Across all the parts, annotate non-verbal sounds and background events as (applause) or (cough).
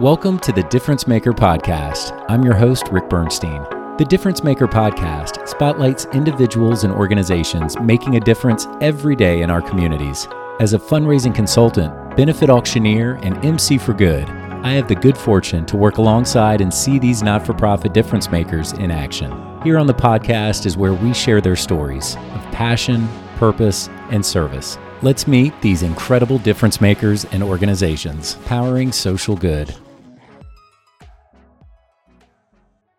Welcome to the Difference Maker Podcast. I'm your host, Rick Bernstein. The Difference Maker Podcast spotlights individuals and organizations making a difference every day in our communities. As a fundraising consultant, benefit auctioneer, and MC for Good, I have the good fortune to work alongside and see these not for profit difference makers in action. Here on the podcast is where we share their stories of passion, purpose, and service. Let's meet these incredible difference makers and organizations powering social good.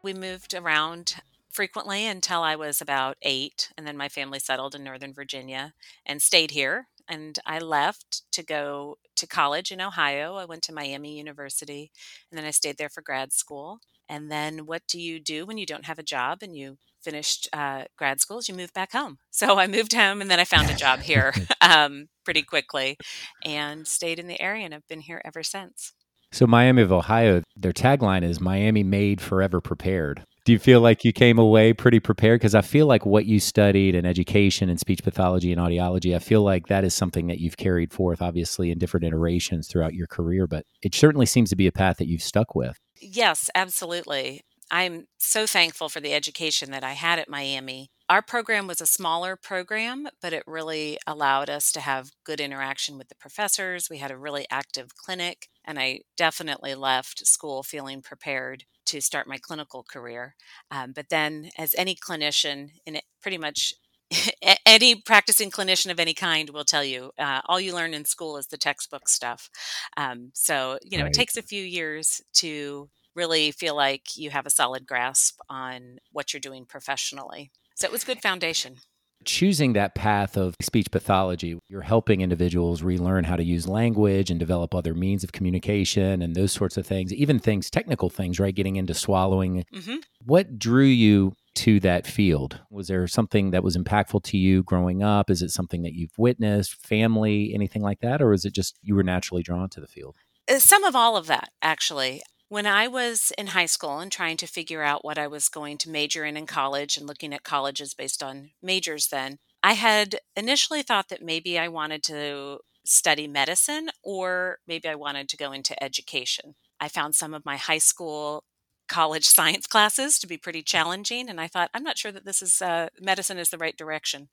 We moved around frequently until I was about eight, and then my family settled in Northern Virginia and stayed here. And I left to go to college in Ohio. I went to Miami University, and then I stayed there for grad school. And then, what do you do when you don't have a job and you finished uh, grad school? Is you move back home. (laughs) So I moved home, and then I found a job (laughs) here (laughs) um, pretty quickly, and stayed in the area, and I've been here ever since. So, Miami of Ohio, their tagline is Miami made forever prepared. Do you feel like you came away pretty prepared? Because I feel like what you studied in education and speech pathology and audiology, I feel like that is something that you've carried forth, obviously, in different iterations throughout your career, but it certainly seems to be a path that you've stuck with. Yes, absolutely. I'm so thankful for the education that I had at Miami. Our program was a smaller program, but it really allowed us to have good interaction with the professors. We had a really active clinic, and I definitely left school feeling prepared to start my clinical career. Um, but then, as any clinician in pretty much (laughs) any practicing clinician of any kind will tell you uh, all you learn in school is the textbook stuff um, so you know right. it takes a few years to really feel like you have a solid grasp on what you're doing professionally. So it was good foundation. Choosing that path of speech pathology, you're helping individuals relearn how to use language and develop other means of communication and those sorts of things, even things, technical things, right? Getting into swallowing. Mm-hmm. What drew you to that field? Was there something that was impactful to you growing up? Is it something that you've witnessed, family, anything like that? Or is it just you were naturally drawn to the field? Uh, some of all of that, actually. When I was in high school and trying to figure out what I was going to major in in college and looking at colleges based on majors then, I had initially thought that maybe I wanted to study medicine or maybe I wanted to go into education. I found some of my high school college (laughs) science classes to be pretty challenging and i thought i'm not sure that this is uh, medicine is the right direction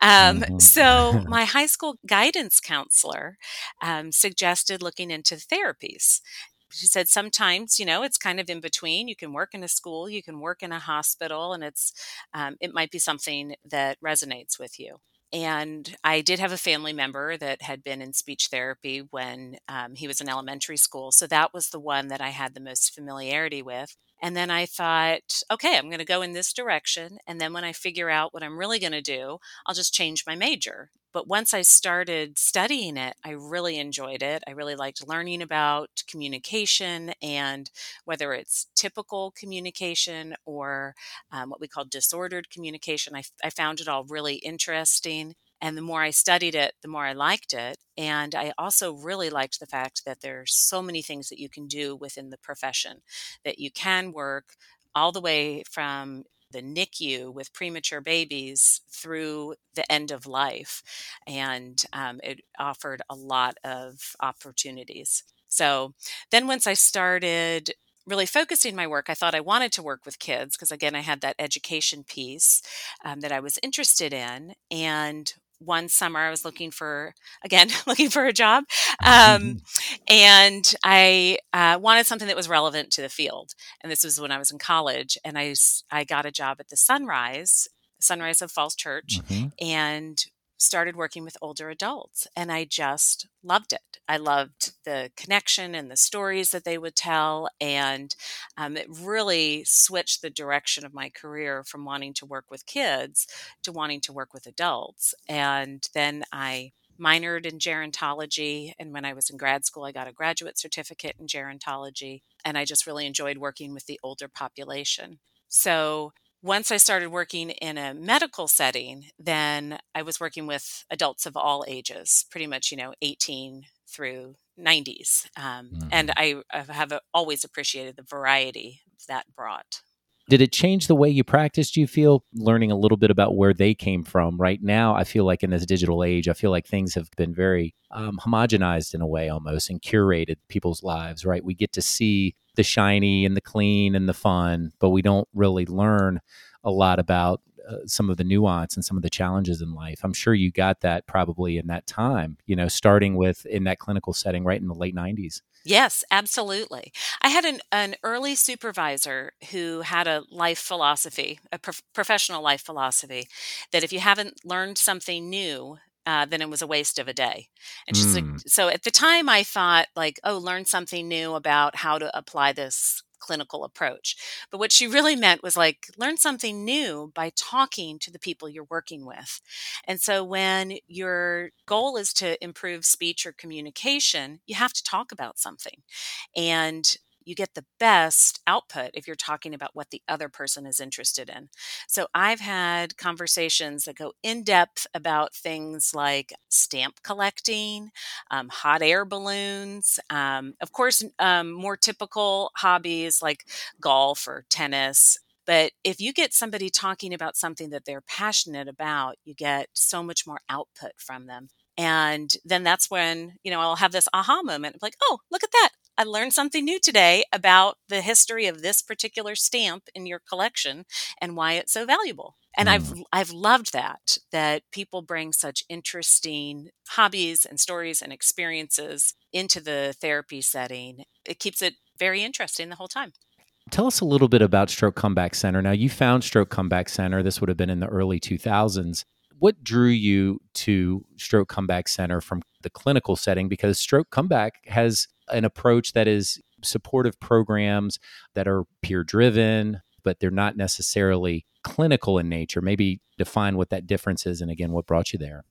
um, mm-hmm. so (laughs) my high school guidance counselor um, suggested looking into therapies she said sometimes you know it's kind of in between you can work in a school you can work in a hospital and it's um, it might be something that resonates with you and I did have a family member that had been in speech therapy when um, he was in elementary school. So that was the one that I had the most familiarity with. And then I thought, okay, I'm going to go in this direction. And then when I figure out what I'm really going to do, I'll just change my major. But once I started studying it, I really enjoyed it. I really liked learning about communication and whether it's typical communication or um, what we call disordered communication. I, I found it all really interesting. And the more I studied it, the more I liked it. And I also really liked the fact that there's so many things that you can do within the profession, that you can work all the way from the NICU with premature babies through the end of life. And um, it offered a lot of opportunities. So then once I started really focusing my work, I thought I wanted to work with kids because, again, I had that education piece um, that I was interested in. And one summer I was looking for again (laughs) looking for a job, um, and I uh, wanted something that was relevant to the field. And this was when I was in college, and I I got a job at the Sunrise Sunrise of Falls Church, mm-hmm. and started working with older adults and I just loved it. I loved the connection and the stories that they would tell. And um, it really switched the direction of my career from wanting to work with kids to wanting to work with adults. And then I minored in gerontology. And when I was in grad school, I got a graduate certificate in gerontology. And I just really enjoyed working with the older population. So once I started working in a medical setting, then I was working with adults of all ages, pretty much, you know, 18 through 90s. Um, mm-hmm. And I, I have always appreciated the variety that brought. Did it change the way you practiced? You feel learning a little bit about where they came from? Right now, I feel like in this digital age, I feel like things have been very um, homogenized in a way almost and curated people's lives, right? We get to see the shiny and the clean and the fun, but we don't really learn a lot about uh, some of the nuance and some of the challenges in life. I'm sure you got that probably in that time, you know, starting with in that clinical setting right in the late 90s. Yes, absolutely. I had an, an early supervisor who had a life philosophy, a prof- professional life philosophy, that if you haven't learned something new, uh, then it was a waste of a day. And she's like, Mm, so at the time I thought like, oh, learn something new about how to apply this clinical approach. But what she really meant was like, learn something new by talking to the people you're working with. And so when your goal is to improve speech or communication, you have to talk about something. And you get the best output if you're talking about what the other person is interested in. So I've had conversations that go in depth about things like stamp collecting, um, hot air balloons, um, of course, um, more typical hobbies like golf or tennis. But if you get somebody talking about something that they're passionate about, you get so much more output from them. And then that's when, you know, I'll have this aha moment of like, oh, look at that. I learned something new today about the history of this particular stamp in your collection and why it's so valuable. And I've mm. I've loved that that people bring such interesting hobbies and stories and experiences into the therapy setting. It keeps it very interesting the whole time. Tell us a little bit about Stroke Comeback Center. Now, you found Stroke Comeback Center. This would have been in the early 2000s. What drew you to Stroke Comeback Center from the clinical setting? Because Stroke Comeback has an approach that is supportive programs that are peer driven, but they're not necessarily clinical in nature. Maybe define what that difference is and again, what brought you there.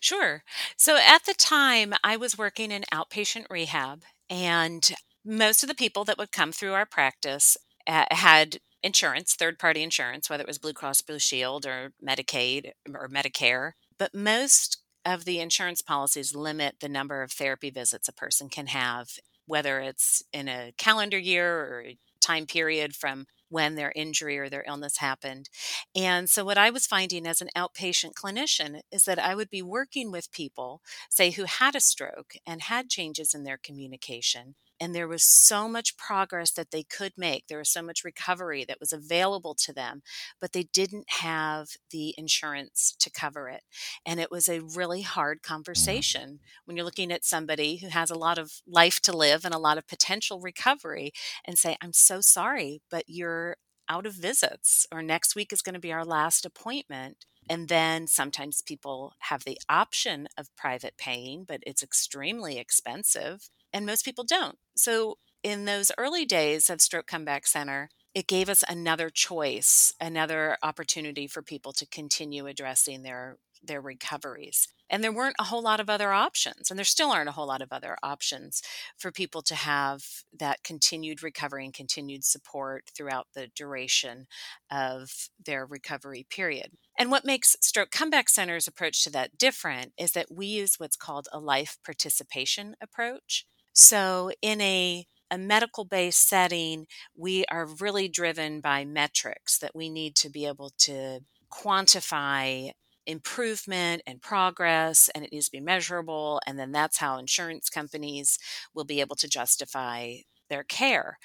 Sure. So at the time, I was working in outpatient rehab, and most of the people that would come through our practice uh, had insurance, third party insurance, whether it was Blue Cross Blue Shield or Medicaid or Medicare. But most of the insurance policies limit the number of therapy visits a person can have, whether it's in a calendar year or time period from when their injury or their illness happened. And so, what I was finding as an outpatient clinician is that I would be working with people, say, who had a stroke and had changes in their communication. And there was so much progress that they could make. There was so much recovery that was available to them, but they didn't have the insurance to cover it. And it was a really hard Mm, conversation when you're looking at somebody who has a lot of life to live and a lot of potential recovery and say, I'm so sorry, but you're out of visits, or next week is going to be our last appointment. And then sometimes people have the option of private paying, but it's extremely expensive, and most people don't. So, in those early days of Stroke Comeback Center, it gave us another choice, another opportunity for people to continue addressing their their recoveries. And there weren't a whole lot of other options, and there still aren't a whole lot of other options for people to have that continued recovery and continued support throughout the duration of their recovery period. And what makes Stroke Comeback Center's approach to that different is that we use what's called a life participation approach. So, in a a medical based setting, we are really driven by metrics that we need to be able to quantify improvement and progress and it needs to be measurable and then that's how insurance companies will be able to justify their care.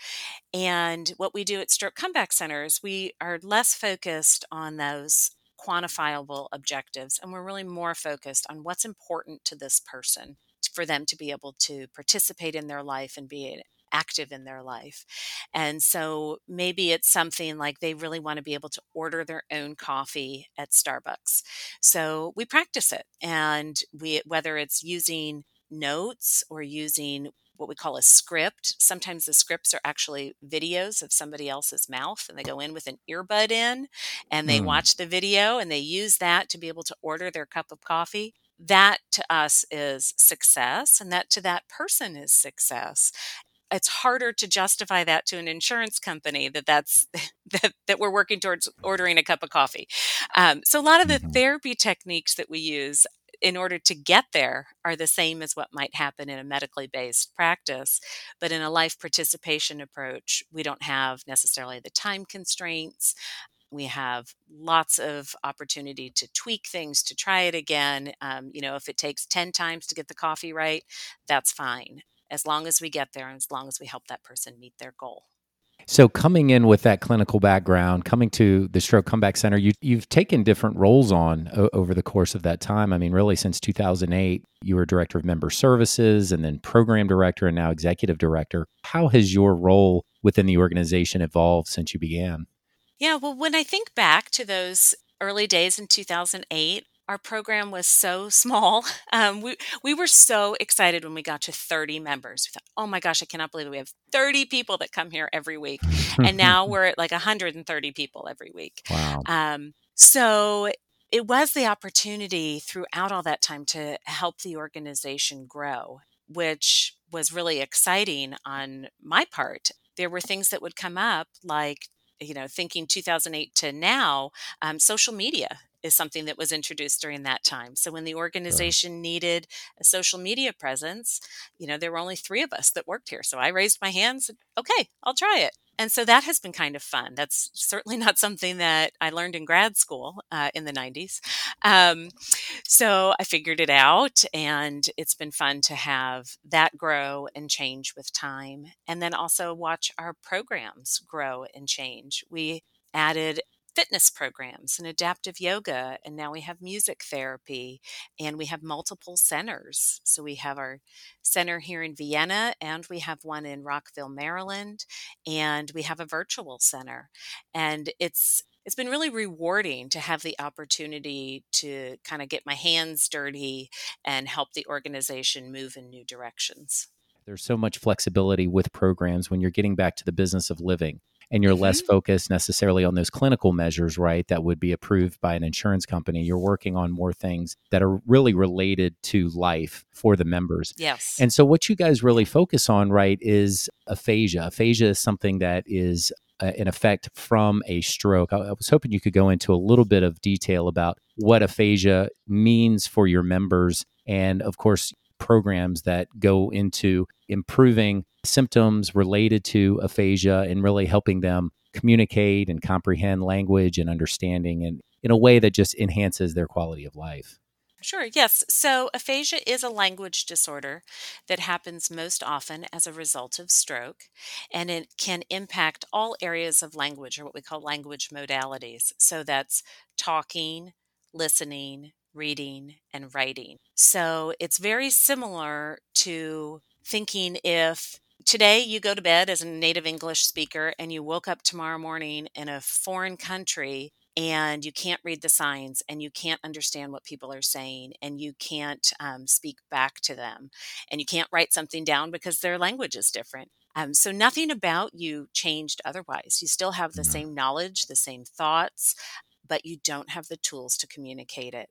And what we do at stroke comeback centers we are less focused on those quantifiable objectives and we're really more focused on what's important to this person for them to be able to participate in their life and be active in their life. And so maybe it's something like they really want to be able to order their own coffee at Starbucks. So we practice it and we whether it's using notes or using what we call a script. Sometimes the scripts are actually videos of somebody else's mouth and they go in with an earbud in and they mm, watch the video and they use that to be able to order their cup of coffee. That to us is success and that to that person is success it's harder to justify that to an insurance company that that's (laughs) that, that we're working towards ordering a cup of coffee um, so a lot of the mhm. therapy techniques that we use in order to get there are the same as what might happen in a medically based practice. But in a life participation approach, we don't have necessarily the time constraints. We have lots of opportunity to tweak things, to try it again. Um, you know, if it takes 10 times to get the coffee right, that's fine, as long as we get there and as long as we help that person meet their goal. So, coming in with that clinical background, coming to the Stroke Comeback Center, you, have taken different roles on o- over the course of that time. I mean, really, since 2008, you were director of member services and then program director and now executive director. How has your role within the organization evolved since you began? Yeah, well, when I think back to those early days in 2008, our program was so small. (laughs) Um, we we were so excited when we got to 30 members. We thought, "Oh my gosh, I cannot believe it. we have 30 people that come here every week." and now (laughs) we're at like 130 people every week. Wow. Um, so it was the opportunity throughout all that time to help the organization grow, which was really exciting on my part. There were things that would come up like you know, thinking 2008 to now, um, social media is something that was introduced during that time. So when the organization right. needed a social media presence, you know, there were only three of us that worked here. So I raised my hands. Okay, I'll try it and so that has been kind of fun. That's certainly (laughs) not something that I learned in grad school uh, in the 90s. Um, so I figured it out, and it's been fun to have that grow and change with time, and then also watch our programs grow and change. We added fitness programs and adaptive yoga. And now we have music therapy and we have multiple centers. So we have our center here in Vienna and we have one in Rockville, Maryland, and we have a virtual center. And it's it's been really rewarding to have the opportunity to kind of get my hands dirty and help the organization move in new directions. There's so much flexibility with programs when you're getting back to the business of living and you're mm-hmm. less focused necessarily on those clinical measures, right? That would be approved by an insurance company. You're working on more things that are really related to life for the members. Yes. And so, what you guys really focus on, right, is aphasia. Aphasia is something that is uh, an effect from a stroke. I, I was hoping you could go into a little bit of detail about what aphasia means for your members. And of course, programs that go into improving symptoms related to aphasia and really helping them communicate and comprehend language and understanding and in a way that just enhances their quality of life. Sure, yes. So, aphasia is a language disorder that happens most often as a result of stroke, and it can impact all areas of language, or what we call language modalities. So, that's talking, listening, reading, and writing. So it's very similar to thinking if today you go to bed as a native English speaker and you woke up tomorrow morning in a foreign country and you can't read the signs and you can't understand what people are saying and you can't um, speak back to them and you can't write something down because their language is different. Um, so nothing about you changed otherwise. You still have the mm-hmm. same knowledge, the same thoughts, but you don't have the tools to communicate it.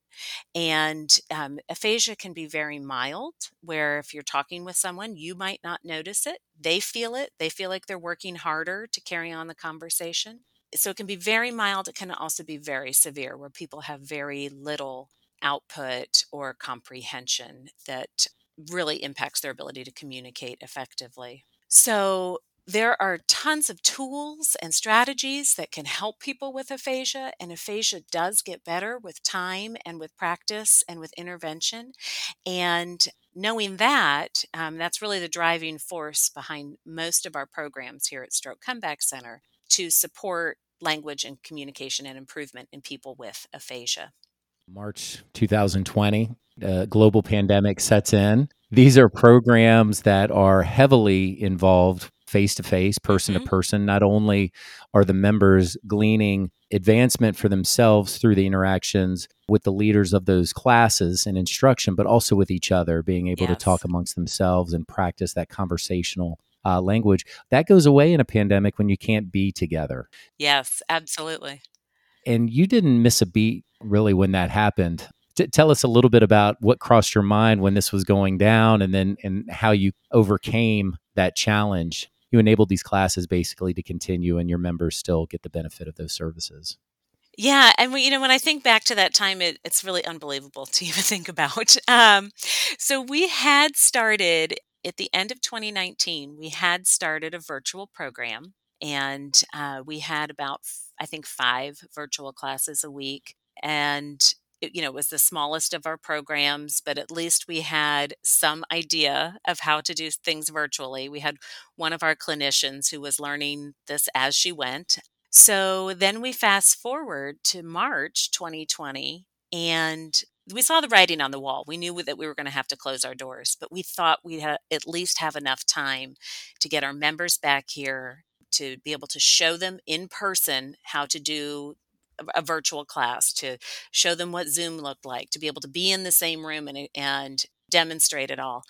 And um, aphasia can be very mild, where if you're talking with someone, you might not notice it. They feel it, they feel like they're working harder to carry on the conversation. So it can be very mild. It can also be very severe, where people have very little output or comprehension that really impacts their ability to communicate effectively. So, there are tons of tools and strategies that can help people with aphasia, and aphasia does get better with time and with practice and with intervention. And knowing that, um, that's really the driving force behind most of our programs here at Stroke Comeback Center to support language and communication and improvement in people with aphasia. March 2020, a global pandemic sets in. These are programs that are heavily involved face to face, person to mm-hmm. person. Not only are the members gleaning advancement for themselves through the interactions with the leaders of those classes and instruction, but also with each other, being able yes. to talk amongst themselves and practice that conversational uh, language. That goes away in a pandemic when you can't be together. Yes, absolutely. And you didn't miss a beat really when that happened. T- tell us a little bit about what crossed your mind when this was going down and then and how you overcame that challenge you enabled these classes basically to continue and your members still get the benefit of those services. Yeah, and we, you know, when I think back to that time, it, it's really unbelievable (laughs) to even think about. Um, so we had started at the end of 2019. We had started a virtual program, and uh, we had about, I think, five virtual classes a week, and you know, it was the smallest of our programs, but at least we had some idea of how to do things virtually. We had one of our clinicians who was learning this as she went. So then we fast forward to March 2020, and we saw the writing on the wall. We knew that we were going to have to close our doors, but we thought we'd ha- at least have enough time to get our members back here to be able to show them in person how to do a virtual class to show them what Zoom looked like, to be able to be in the same room and, and demonstrate it all.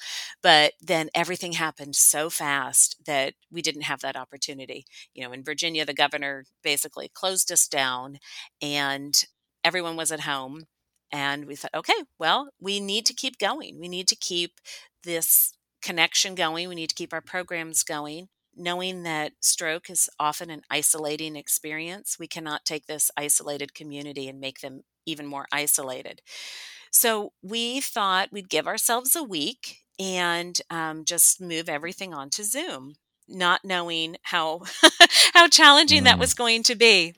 But then everything happened so fast that we didn't have that opportunity. You know, in Virginia, the governor basically closed us down and everyone was at home. And we thought, okay, well, we need to keep going. We need to keep this connection going. We need to keep our programs going knowing that stroke is often an isolating experience, we cannot take this isolated community and make them even more isolated. So we thought we'd give ourselves a week and um, just move everything onto Zoom not knowing how (laughs) how challenging mm. that was going to be.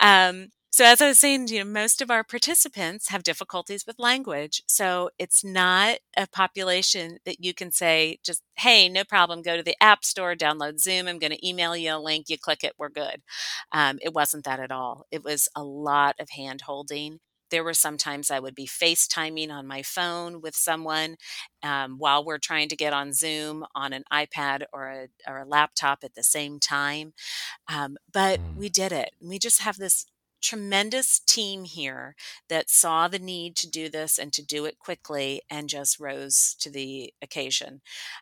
Um, so, as I was saying, you know, most of our participants have difficulties with language. So, it's not a population that you can say, just, hey, no problem, go to the App Store, download Zoom. I'm going to email you a link. You click it, we're good. Um, it wasn't that at all. It was a lot of hand holding. There were sometimes I would be FaceTiming on my phone with someone um, while we're trying to get on Zoom on an iPad or a, or a laptop at the same time. Um, but mm. we did it. We just have this tremendous team here that saw the need to do this and to do it quickly and just rose to the occasion.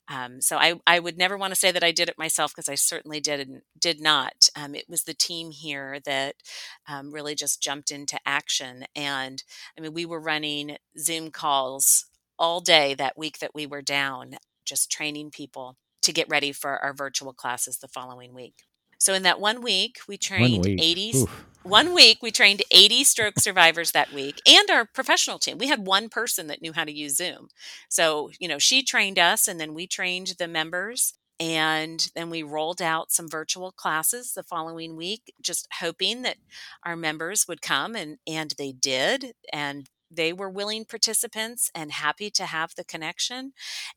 Um, so I, I would never want to say that I did it myself because I certainly did did not. Um, it was the team here that um, really just jumped into action. And I mean, we were running Zoom calls all day that week that we were down, just training people to get ready for our virtual classes the following week. So in that one week, we trained week. 80 Oof. one week we trained 80 stroke survivors that week and our professional team. We had one person that knew how to use Zoom. So, you know, she trained us and then we trained the members and then we rolled out some virtual classes the following week just hoping that our members would come and and they did and they were willing participants and happy to have the connection.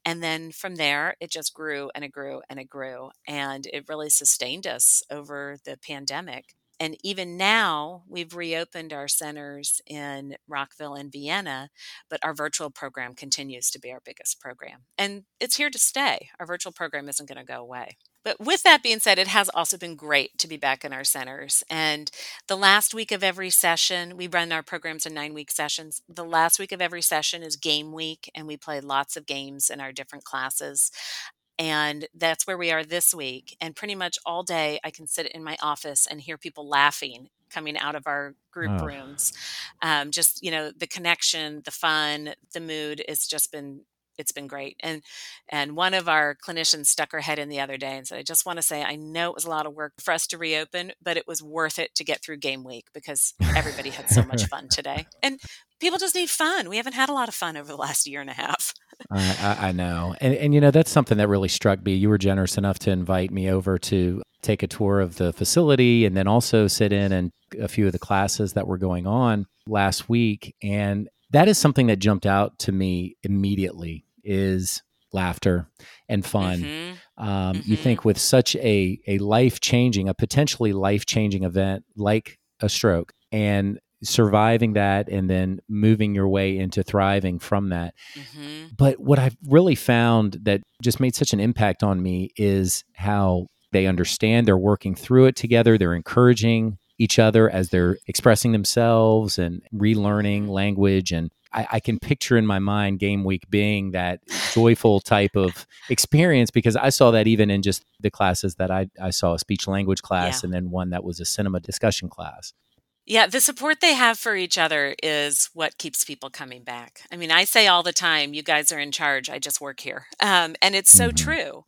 And then from there, it just grew and it grew and it grew. And it really sustained us over the pandemic. And even now, we've reopened our centers in Rockville and Vienna, but our virtual program continues to be our biggest program. And it's here to stay. Our virtual program isn't going to go away. But with that being said, it has also been great to be back in our centers. And the last week of every session, we run our programs in nine week sessions. The last week of every session is game week, and we play lots of games in our different classes. And that's where we are this week. And pretty much all day, I can sit in my office and hear people laughing coming out of our group oh. rooms. Um, just, you know, the connection, the fun, the mood has just been it's been great. And and one of our clinicians stuck her head in the other day and said, I just want to say I know it was a lot of work for us to reopen, but it was worth it to get through game week because everybody had so much fun (laughs) today. And people just need fun. We haven't had a lot of fun over the last year and a half. (laughs) I, I know. And, and, you know, that's something that really struck me. You were generous enough to invite me over to take a tour of the facility and then also sit in and a few of the classes that were going on last week. And that is something that jumped out to me immediately is laughter and fun. Mm-hmm. Um, mm-hmm. You think with such a a life changing, a potentially life changing event like a stroke, and surviving that and then moving your way into thriving from that. Mm-hmm. But what I've really found that just made such an impact on me is how they understand they're working through it together. They're encouraging each other as they're expressing themselves and relearning mm-hmm. language. And I, I, can picture in my mind game week being that joyful type of experience because I saw that even in just the classes that I, I saw a speech language class yeah. and then one that was a cinema discussion class. Yeah, the support they have for each other is what keeps people coming back. I mean, I say all the time, you guys are in charge. I just work here. (laughs) Um, and it's so Mhm. true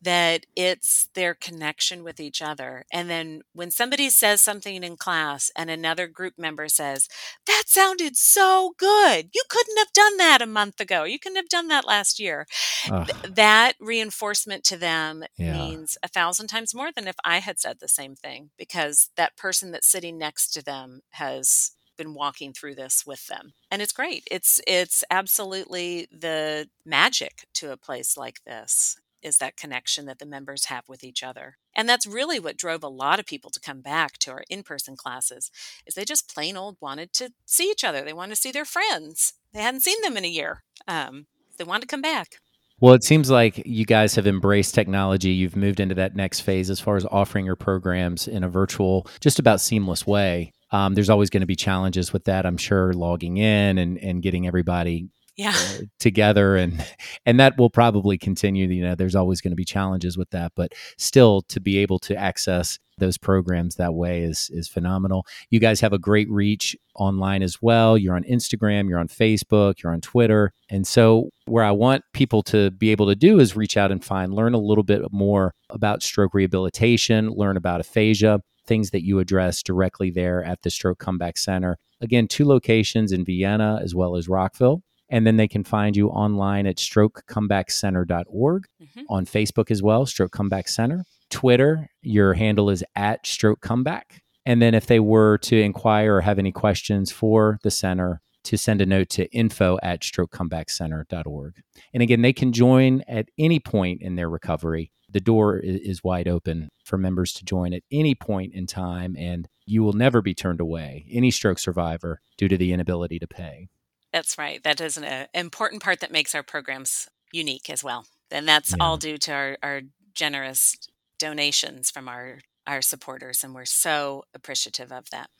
that it's their connection with each other. And then when somebody says something in class and another group member says, That sounded so good. You couldn't have done that a month ago. You couldn't have done that last year. Ugh, that reinforcement to them Yeah. means a thousand times more than if I had said the same thing because that person that's sitting next to them has been walking through this with them. And it's great. It's it's absolutely the magic to a place like this is that connection that the members have with each other. And that's really what drove a lot of people to come back to our in-person classes is they just plain old wanted to see each other. They wanted to see their friends. They hadn't seen them in a year. Um, they wanted to come back. Well, it seems like you guys have embraced technology. You've moved into that next phase as far as offering your programs in a virtual, just about seamless way. Um, there's always going to be challenges with that, I'm sure, logging in and, and getting everybody yeah. uh, together and and that will probably continue you know there's always going to be challenges with that but still to be able to access those programs that way is is phenomenal. You guys have a great reach online as well you're on instagram you're on facebook you're on twitter and so where i want people to be able to do is reach out and find learn a little bit more about stroke rehabilitation learn about aphasia things that you address directly there at the stroke comeback center again two locations in vienna as well as rockville and then they can find you online at strokecomebackcenter.org, hmm on Facebook as well, Stroke Comeback Center. Twitter, your handle is at Stroke Comeback. And then if they were to inquire or have any questions for the center, to send a note to info at strokecomebackcenter.org. And again, they can join at any point in their recovery. The door is wide open for members to join at any point in time, and you will never be turned away, any stroke survivor, due to the inability to pay. That's right. That is an uh, important part that makes our programs unique as well. And that's Yeah. all due to our, our generous donations from our, our supporters. And we're so appreciative of that.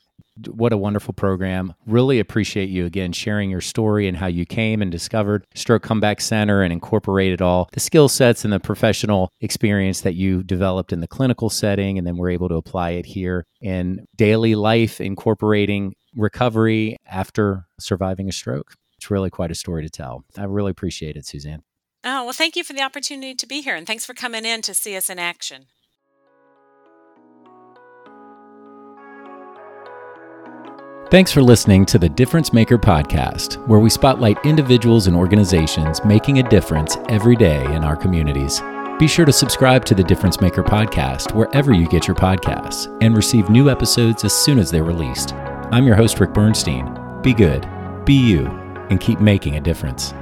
What a wonderful program. Really appreciate you again sharing your story and how you came and discovered Stroke Comeback Center and incorporated all the skill sets and the professional experience that you developed in the clinical setting. And then we're able to apply it here in daily life, incorporating recovery after surviving a stroke. It's really quite a story to tell. I really appreciate it, Suzanne. Oh, well, thank you for the opportunity to be here. And thanks for coming in to see us in action. Thanks for listening to the Difference Maker podcast, where we spotlight individuals and organizations making a difference every day in our communities. Be sure to subscribe to the Difference Maker podcast wherever you get your podcasts and receive new episodes as soon as they're released. I'm your host, Rick Bernstein. Be good, be you, and keep making a difference.